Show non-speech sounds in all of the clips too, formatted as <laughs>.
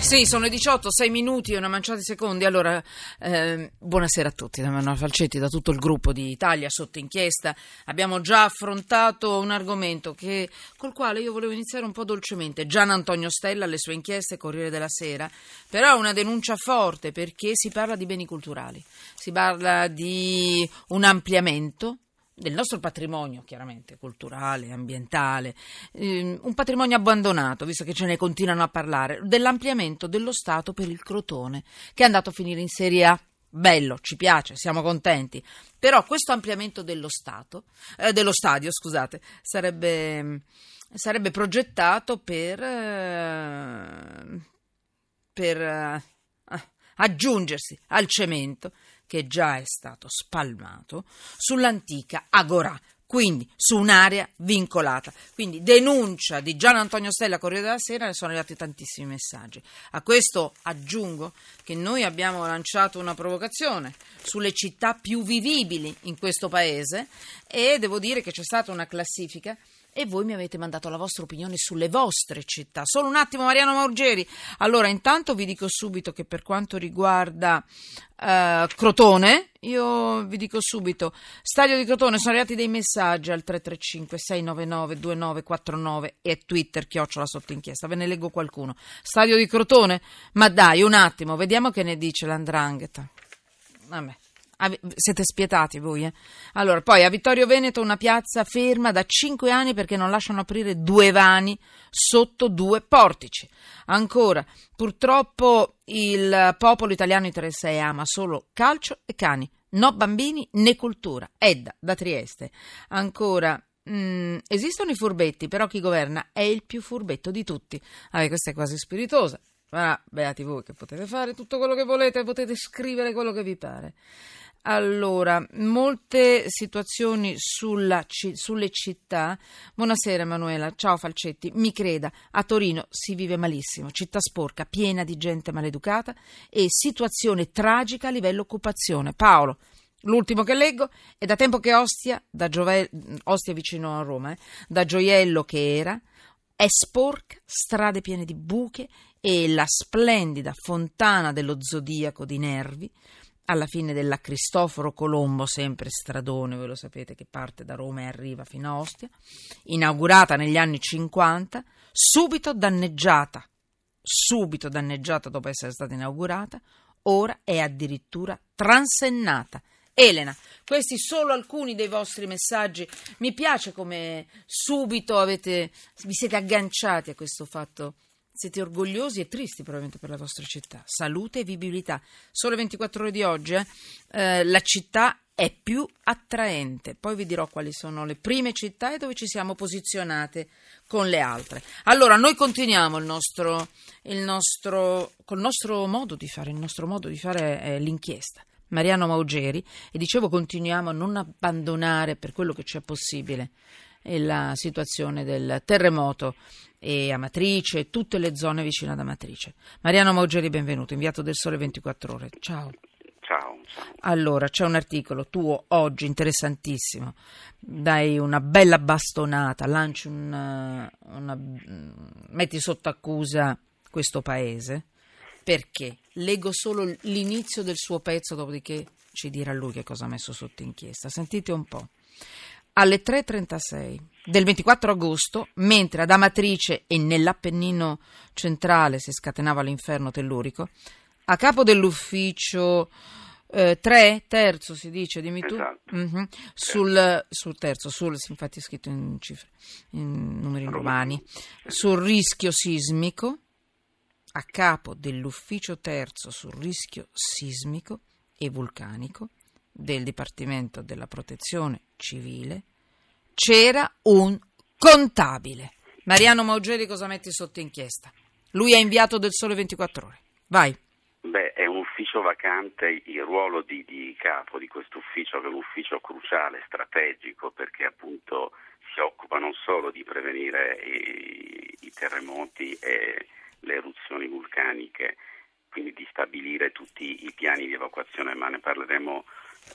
Sì, sono le 18, 6 minuti e una manciata di secondi. Allora, eh, buonasera a tutti da Manuela Falcetti, da tutto il gruppo di Italia sotto inchiesta. Abbiamo già affrontato un argomento che, col quale io volevo iniziare un po' dolcemente. Gian Antonio Stella, le sue inchieste, Corriere della Sera, però è una denuncia forte perché si parla di beni culturali, si parla di un ampliamento del nostro patrimonio, chiaramente culturale, ambientale, ehm, un patrimonio abbandonato, visto che ce ne continuano a parlare, dell'ampliamento dello Stato per il Crotone, che è andato a finire in Serie A. Bello, ci piace, siamo contenti. Però questo ampliamento dello Stato, eh, dello stadio, scusate, sarebbe, sarebbe progettato per, eh, per eh, aggiungersi al cemento che già è stato spalmato sull'antica Agorà, quindi su un'area vincolata. Quindi denuncia di Gian Antonio Stella Corriere della Sera, ne sono arrivati tantissimi messaggi. A questo aggiungo che noi abbiamo lanciato una provocazione sulle città più vivibili in questo paese e devo dire che c'è stata una classifica e voi mi avete mandato la vostra opinione sulle vostre città. Solo un attimo, Mariano Maurgeri. Allora, intanto vi dico subito che per quanto riguarda uh, Crotone, io vi dico subito, Stadio di Crotone, sono arrivati dei messaggi al 335 699 2949 e Twitter, chiocciola sotto inchiesta. Ve ne leggo qualcuno. Stadio di Crotone? Ma dai, un attimo, vediamo che ne dice l'Andrangheta. Vabbè. Siete spietati voi, eh? Allora, poi a Vittorio Veneto una piazza ferma da cinque anni perché non lasciano aprire due vani sotto due portici. Ancora, purtroppo il popolo italiano interessa e ama solo calcio e cani. No bambini né cultura. Edda, da Trieste. Ancora, Mm, esistono i furbetti, però chi governa è il più furbetto di tutti. Ah, questa è quasi spiritosa. Ma beati voi che potete fare tutto quello che volete, potete scrivere quello che vi pare. Allora, molte situazioni sulla, sulle città. Buonasera Emanuela, ciao Falcetti. Mi creda, a Torino si vive malissimo, città sporca, piena di gente maleducata e situazione tragica a livello occupazione. Paolo, L'ultimo che leggo è da tempo che Ostia, da Giove, Ostia vicino a Roma, eh, da gioiello che era, è sporca, strade piene di buche e la splendida fontana dello zodiaco di Nervi alla fine della Cristoforo Colombo, sempre stradone, voi lo sapete che parte da Roma e arriva fino a Ostia, inaugurata negli anni 50, subito danneggiata, subito danneggiata dopo essere stata inaugurata, ora è addirittura transennata. Elena, questi solo alcuni dei vostri messaggi. Mi piace come subito avete, vi siete agganciati a questo fatto siete orgogliosi e tristi probabilmente per la vostra città. Salute e vivibilità. Solo 24 ore di oggi, eh? Eh, la città è più attraente. Poi vi dirò quali sono le prime città e dove ci siamo posizionate con le altre. Allora, noi continuiamo il nostro, il nostro, col nostro modo di fare. Il nostro modo di fare è l'inchiesta. Mariano Maugeri e dicevo continuiamo a non abbandonare per quello che c'è possibile la situazione del terremoto e Amatrice e tutte le zone vicine ad Amatrice. Mariano Maugeri, benvenuto, inviato del Sole 24 Ore. Ciao. Ciao, ciao. Allora, c'è un articolo tuo oggi interessantissimo. Dai una bella bastonata, lanci un, una, metti sotto accusa questo paese. Perché? Leggo solo l'inizio del suo pezzo, dopodiché ci dirà lui che cosa ha messo sotto inchiesta. Sentite un po' alle 3.36 del 24 agosto, mentre ad Amatrice e nell'Appennino centrale si scatenava l'inferno tellurico, a capo dell'ufficio 3, eh, terzo si dice, dimmi tu, esatto. mm-hmm. sul, sul, terzo, sul, infatti è scritto in cifre, in numeri romani, sul rischio sismico, a capo dell'ufficio terzo sul rischio sismico e vulcanico, del Dipartimento della Protezione Civile c'era un contabile. Mariano Maugeri cosa metti sotto inchiesta? Lui è inviato del Sole 24 Ore. Vai. Beh, è un ufficio vacante, il ruolo di, di capo di questo ufficio è un ufficio cruciale, strategico, perché appunto si occupa non solo di prevenire i, i terremoti e le eruzioni vulcaniche, quindi di stabilire tutti i piani di evacuazione, ma ne parleremo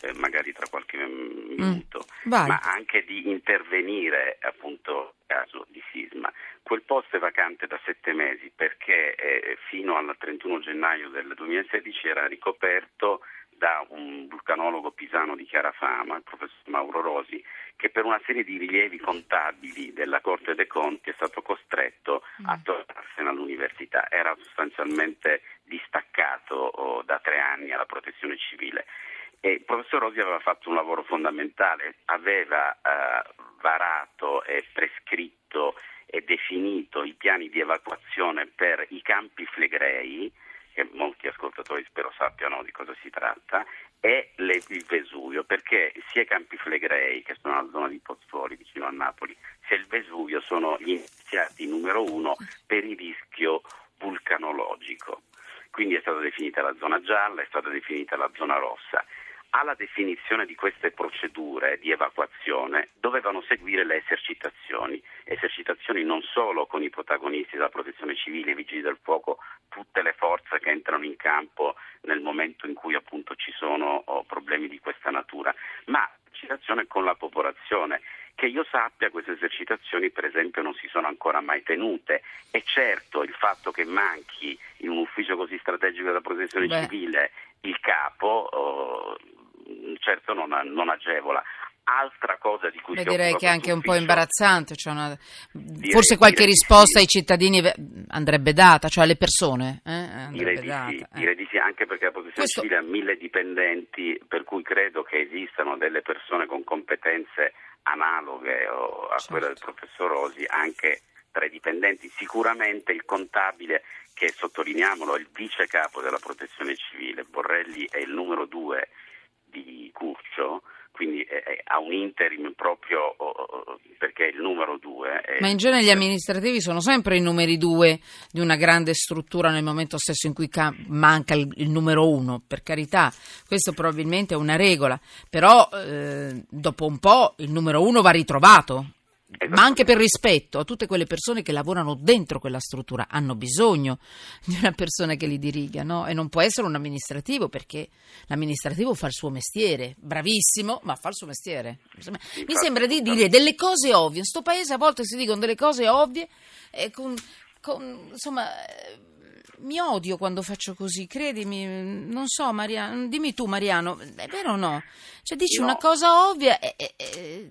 eh, magari tra qualche minuto, mm, ma anche di intervenire appunto in caso di sisma. Quel posto è vacante da sette mesi perché eh, fino al 31 gennaio del 2016 era ricoperto da un vulcanologo pisano di chiara fama, il professor Mauro Rosi, che per una serie di rilievi contabili della Corte dei Conti è stato costretto mm. a tornarsene all'università. Era sostanzialmente distaccato oh, da tre anni alla protezione civile. E il professor Rosi aveva fatto un lavoro fondamentale, aveva eh, varato e prescritto e definito i piani di evacuazione per i campi flegrei, che molti ascoltatori spero sappiano di cosa si tratta, e le, il Vesuvio, perché sia i Campi Flegrei, che sono nella zona di Pozzuoli, vicino a Napoli, sia il Vesuvio sono gli iniziati numero uno per il rischio vulcanologico. Quindi è stata definita la zona gialla, è stata definita la zona rossa alla definizione di queste procedure di evacuazione dovevano seguire le esercitazioni, esercitazioni non solo con i protagonisti della protezione civile, i vigili del fuoco, tutte le forze che entrano in campo nel momento in cui appunto ci sono oh, problemi di questa natura, ma esercitazione con la popolazione. Che io sappia queste esercitazioni per esempio non si sono ancora mai tenute e certo il fatto che manchi in un ufficio così strategico della protezione Beh. civile il capo oh, certo non, non agevola. Altra cosa di cui Beh, direi che è anche un po' imbarazzante, cioè una... forse qualche risposta sì. ai cittadini andrebbe data, cioè alle persone. Eh? Direi, di sì, eh. direi di sì, anche perché la protezione Questo... civile ha mille dipendenti, per cui credo che esistano delle persone con competenze analoghe a certo. quelle del professor Rosi anche tra i dipendenti. Sicuramente il contabile che sottolineiamolo è il vice capo della protezione civile, Borrelli è il numero due di Curcio, quindi ha un interim proprio perché è il numero due. Ma in genere gli amministrativi sono sempre i numeri due di una grande struttura nel momento stesso in cui manca il, numero uno, per carità, questo probabilmente è una regola, però eh, dopo un po' il numero uno va ritrovato ma anche per rispetto a tutte quelle persone che lavorano dentro quella struttura, hanno bisogno <laughs> di una persona che li diriga, no? E non può essere un amministrativo perché l'amministrativo fa il suo mestiere, bravissimo, ma fa il suo mestiere. Mi sembra di dire delle cose ovvie. In questo paese a volte si dicono delle cose ovvie e con, con insomma eh, mi odio quando faccio così, credimi, non so Mariano, dimmi tu Mariano, è vero o no? Cioè dici no. una cosa ovvia e, e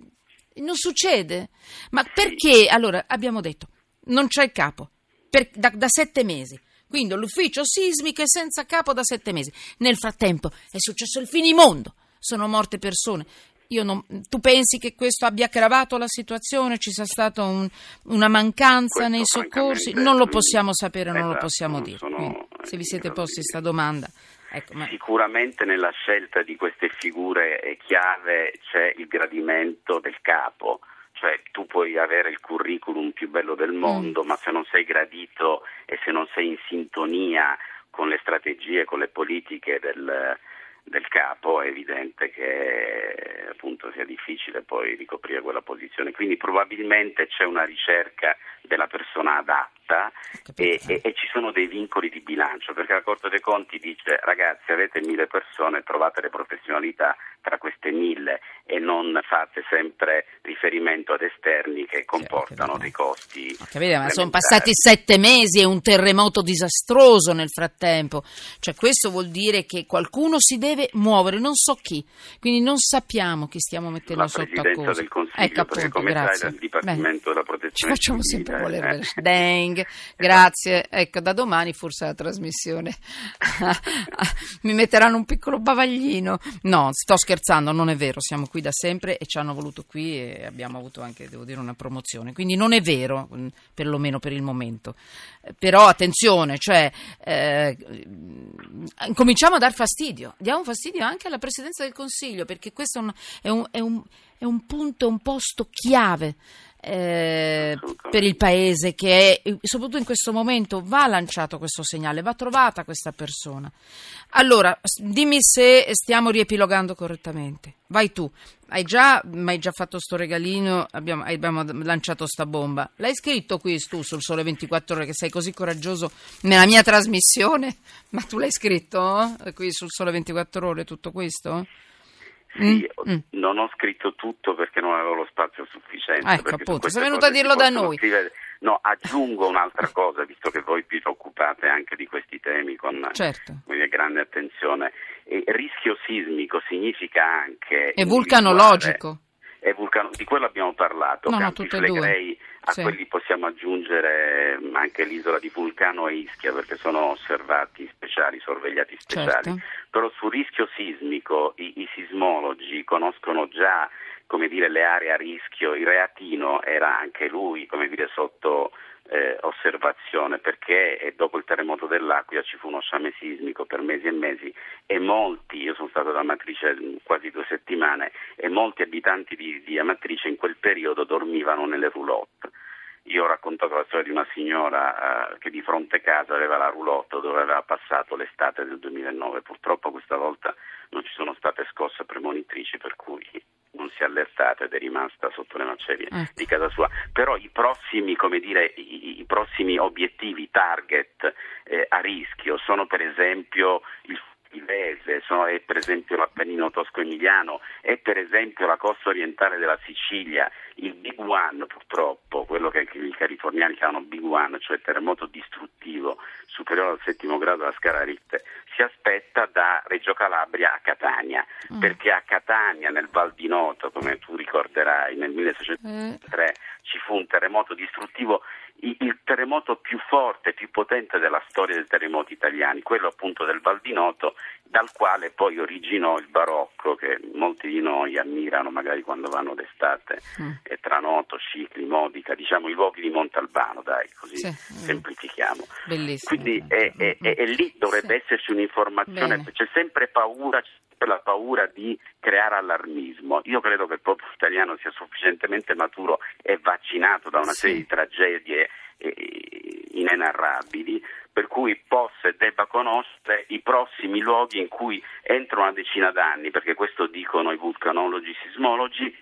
non succede. Ma perché? Allora, abbiamo detto, non c'è il capo per, da, da sette mesi. Quindi l'ufficio sismico è senza capo da sette mesi. Nel frattempo è successo il finimondo. Sono morte persone. Non, tu pensi che questo abbia aggravato la situazione? Ci sia stata un, una mancanza questo nei soccorsi? Non lo possiamo sapere, non lo esatto, possiamo dire. Quindi, se vi siete posti questa domanda. Ecco, ma... Sicuramente nella scelta di queste figure chiave c'è il gradimento del capo, cioè tu puoi avere il curriculum più bello del mm. mondo, mm. ma se non sei gradito e se non sei in sintonia con le strategie, con le politiche del, del capo, è evidente che appunto sia difficile poi ricoprire quella posizione. Quindi probabilmente c'è una ricerca della persona adatta e, e, e, ci sono dei vincoli di bilancio, perché la Corte dei Conti dice ragazzi avete mille persone, trovate le professionalità tra queste mille e non fate sempre riferimento ad esterni che comportano dei costi. Capite, ma sono passati sette mesi e un terremoto disastroso nel frattempo, cioè questo vuol dire che qualcuno si deve muovere, non so chi, quindi non sappiamo chi stiamo mettendo la sotto accusa. del Consiglio, ecco, appunto, come grazie. sai dal Dipartimento Beh, della Protezione Ci facciamo civile, sempre volere. Eh. Grazie. Ecco, da domani forse la trasmissione <laughs> mi metteranno un piccolo bavaglino. No, sto scherzando, non è vero, siamo qui da sempre e ci hanno voluto qui e abbiamo avuto anche, devo dire, una promozione. Quindi non è vero, mm, perlomeno per il momento. Però attenzione, cioè eh, cominciamo a dar fastidio, diamo fastidio anche alla Presidenza del Consiglio perché questo è un, è un, è un, è un punto, un posto chiave eh, per il paese che è, soprattutto in questo momento, va lanciato questo segnale, va trovata questa persona. Allora, dimmi se stiamo riepilogando correttamente. Vai tu, hai già, hai già fatto sto regalino, abbiamo, abbiamo, lanciato sta bomba. L'hai scritto qui tu sul Sole 24 Ore che sei così coraggioso nella mia trasmissione? <laughs> Ma tu l'hai scritto eh? qui sul Sole 24 Ore tutto questo? Sì, mm, mm. non ho scritto tutto perché non avevo lo spazio sufficiente. Ecco, appunto, sei venuto a dirlo da noi. Scrivere... No, aggiungo un'altra cosa, visto che voi vi occupate anche di questi temi con certo. grande attenzione. E rischio sismico significa anche... E vulcanologico. Vulcano... Di quello abbiamo parlato. No, no, tutte e due. A sì. quelli possiamo aggiungere anche l'isola di Vulcano e Ischia perché sono osservati speciali, sorvegliati speciali. Certo. Però sul rischio sismico i, i sismologi conoscono già come dire, le aree a rischio. Il Reatino era anche lui come dire, sotto eh, osservazione perché dopo il terremoto dell'Aquila ci fu uno sciame sismico per mesi e mesi e molti, io sono stato ad Amatrice quasi due settimane e molti abitanti di, di Amatrice in quel periodo dormivano nelle roulotte. Io ho raccontato la storia di una signora uh, che di fronte a casa aveva la roulotte dove aveva passato l'estate del 2009. Purtroppo questa volta non ci sono state scosse premonitrici per cui non si è allertata ed è rimasta sotto le macerie ecco. di casa sua. Però i prossimi, dire, i, i prossimi obiettivi, target eh, a rischio sono per esempio il Ivese, è per esempio l'Appennino tosco-emiliano, è per esempio la costa orientale della Sicilia, il Big One purtroppo, quello che i californiani chiamano Big One, cioè terremoto distruttivo superiore al settimo grado della scala Richter, si aspetta da Reggio Calabria a Catania, mm. perché a Catania nel Val di Noto, come tu ricorderai, nel 1603 mm. ci fu un terremoto distruttivo il terremoto più forte, più potente della storia dei terremoti italiani, quello appunto del Val di Noto, dal quale poi originò il barocco che molti di noi ammirano magari quando vanno d'estate mm. e tra Noto, Scicli, Modica, diciamo i luoghi di Montalbano, dai, così sì. semplifichiamo. Bellissimo. Quindi è, è, è, è lì dovrebbe sì. esserci un'informazione, Bene. c'è sempre paura, per la paura di creare allarmismo. Io credo che il popolo italiano sia sufficientemente maturo e vaccinato da una sì. serie di tragedie eh, inenarrabili per cui possa e debba conoscere i prossimi luoghi in cui entro una decina d'anni, perché questo dicono i vulcanologi sismologi,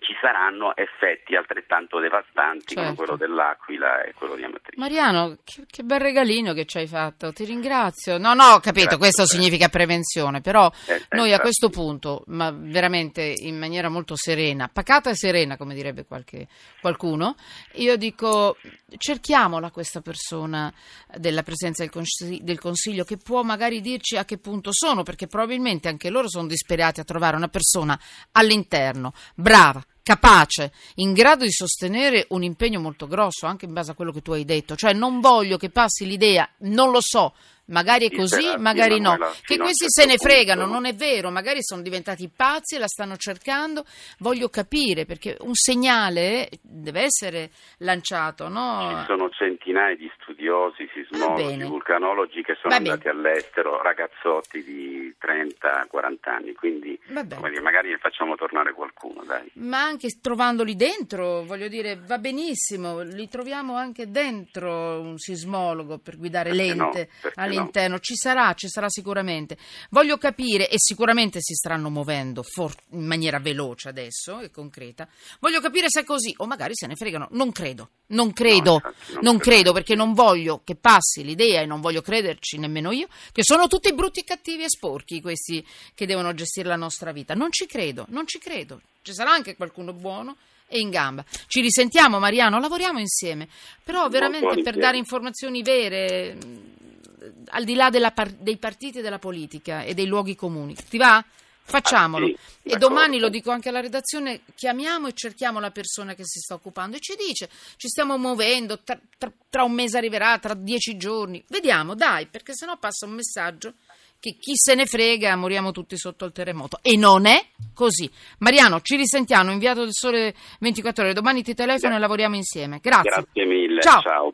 ci saranno effetti altrettanto devastanti certo. come quello dell'Aquila e quello di Amatrice. Mariano, che, che, bel regalino che ci hai fatto, ti ringrazio. No, no, ho capito, Grazie questo significa prevenzione, però eh, noi a questo punto, ma veramente in maniera molto serena, pacata e serena, come direbbe qualche, qualcuno, io dico cerchiamola questa persona della presenza del consiglio, del consiglio che può magari dirci a che punto sono, perché probabilmente anche loro sono disperati a trovare una persona all'interno, brava, capace, in grado di sostenere un impegno molto grosso, anche in base a quello che tu hai detto. Cioè non voglio che passi l'idea, non lo so, magari è così, magari no. Che questi se ne fregano, non è vero, magari sono diventati pazzi e la stanno cercando. Voglio capire perché un segnale deve essere lanciato, no? Ci sono centinaia di studiosi, sismologi, vulcanologi che sono andati all'estero, ragazzotti di 30-40 anni, quindi dire, magari ne facciamo tornare qualcuno, dai. Ma anche trovandoli dentro, voglio dire, va benissimo, li troviamo anche dentro un sismologo per guidare perché l'ente no, all'interno no. ci sarà, ci sarà sicuramente. Voglio capire, e sicuramente si staranno muovendo for- in maniera veloce adesso e concreta, voglio capire se è così o magari se ne fregano. Non credo, non credo, no, non, non credo perché non voglio che passi l'idea e non voglio crederci nemmeno io che sono tutti brutti, cattivi e sporchi questi che devono gestire la nostra vita. Non ci credo, non ci credo. Ci sarà anche qualcuno buono e in gamba. Ci risentiamo Mariano, lavoriamo insieme, però veramente per dare informazioni vere al di là par- dei partiti e della politica e dei luoghi comuni. Ti va? Facciamolo. Ah, sì, e domani lo dico anche alla redazione, chiamiamo e cerchiamo la persona che si sta occupando e ci dice, ci stiamo muovendo, tra, tra, tra un mese arriverà, tra dieci giorni. Vediamo, dai, perché sennò passa un messaggio che chi se ne frega, moriamo tutti sotto il terremoto. E non è così. Mariano, ci risentiamo, inviato del Sole 24 ore. Domani ti telefono e lavoriamo insieme. Grazie. Grazie mille. Ciao. Ciao.